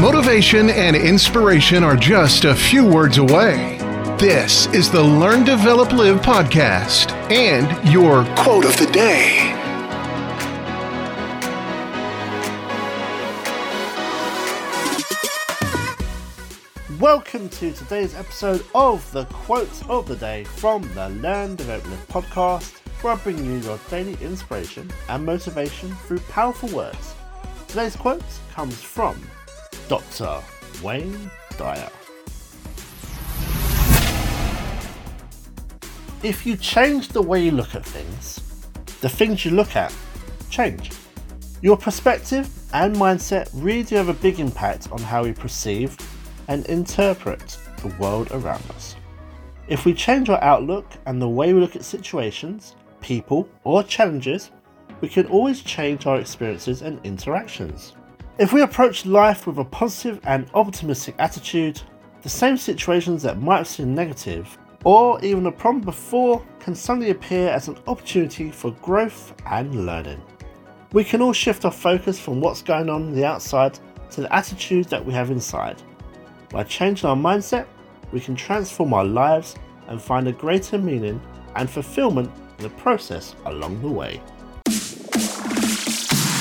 Motivation and inspiration are just a few words away. This is the Learn, Develop, Live podcast and your quote of the day. Welcome to today's episode of the Quotes of the Day from the Learn, Develop, Live podcast, where I bring you your daily inspiration and motivation through powerful words. Today's quote comes from Dr. Wayne Dyer. If you change the way you look at things, the things you look at change. Your perspective and mindset really do have a big impact on how we perceive and interpret the world around us. If we change our outlook and the way we look at situations, people, or challenges, we can always change our experiences and interactions. If we approach life with a positive and optimistic attitude, the same situations that might seem negative or even a problem before can suddenly appear as an opportunity for growth and learning. We can all shift our focus from what's going on on the outside to the attitudes that we have inside. By changing our mindset, we can transform our lives and find a greater meaning and fulfillment in the process along the way.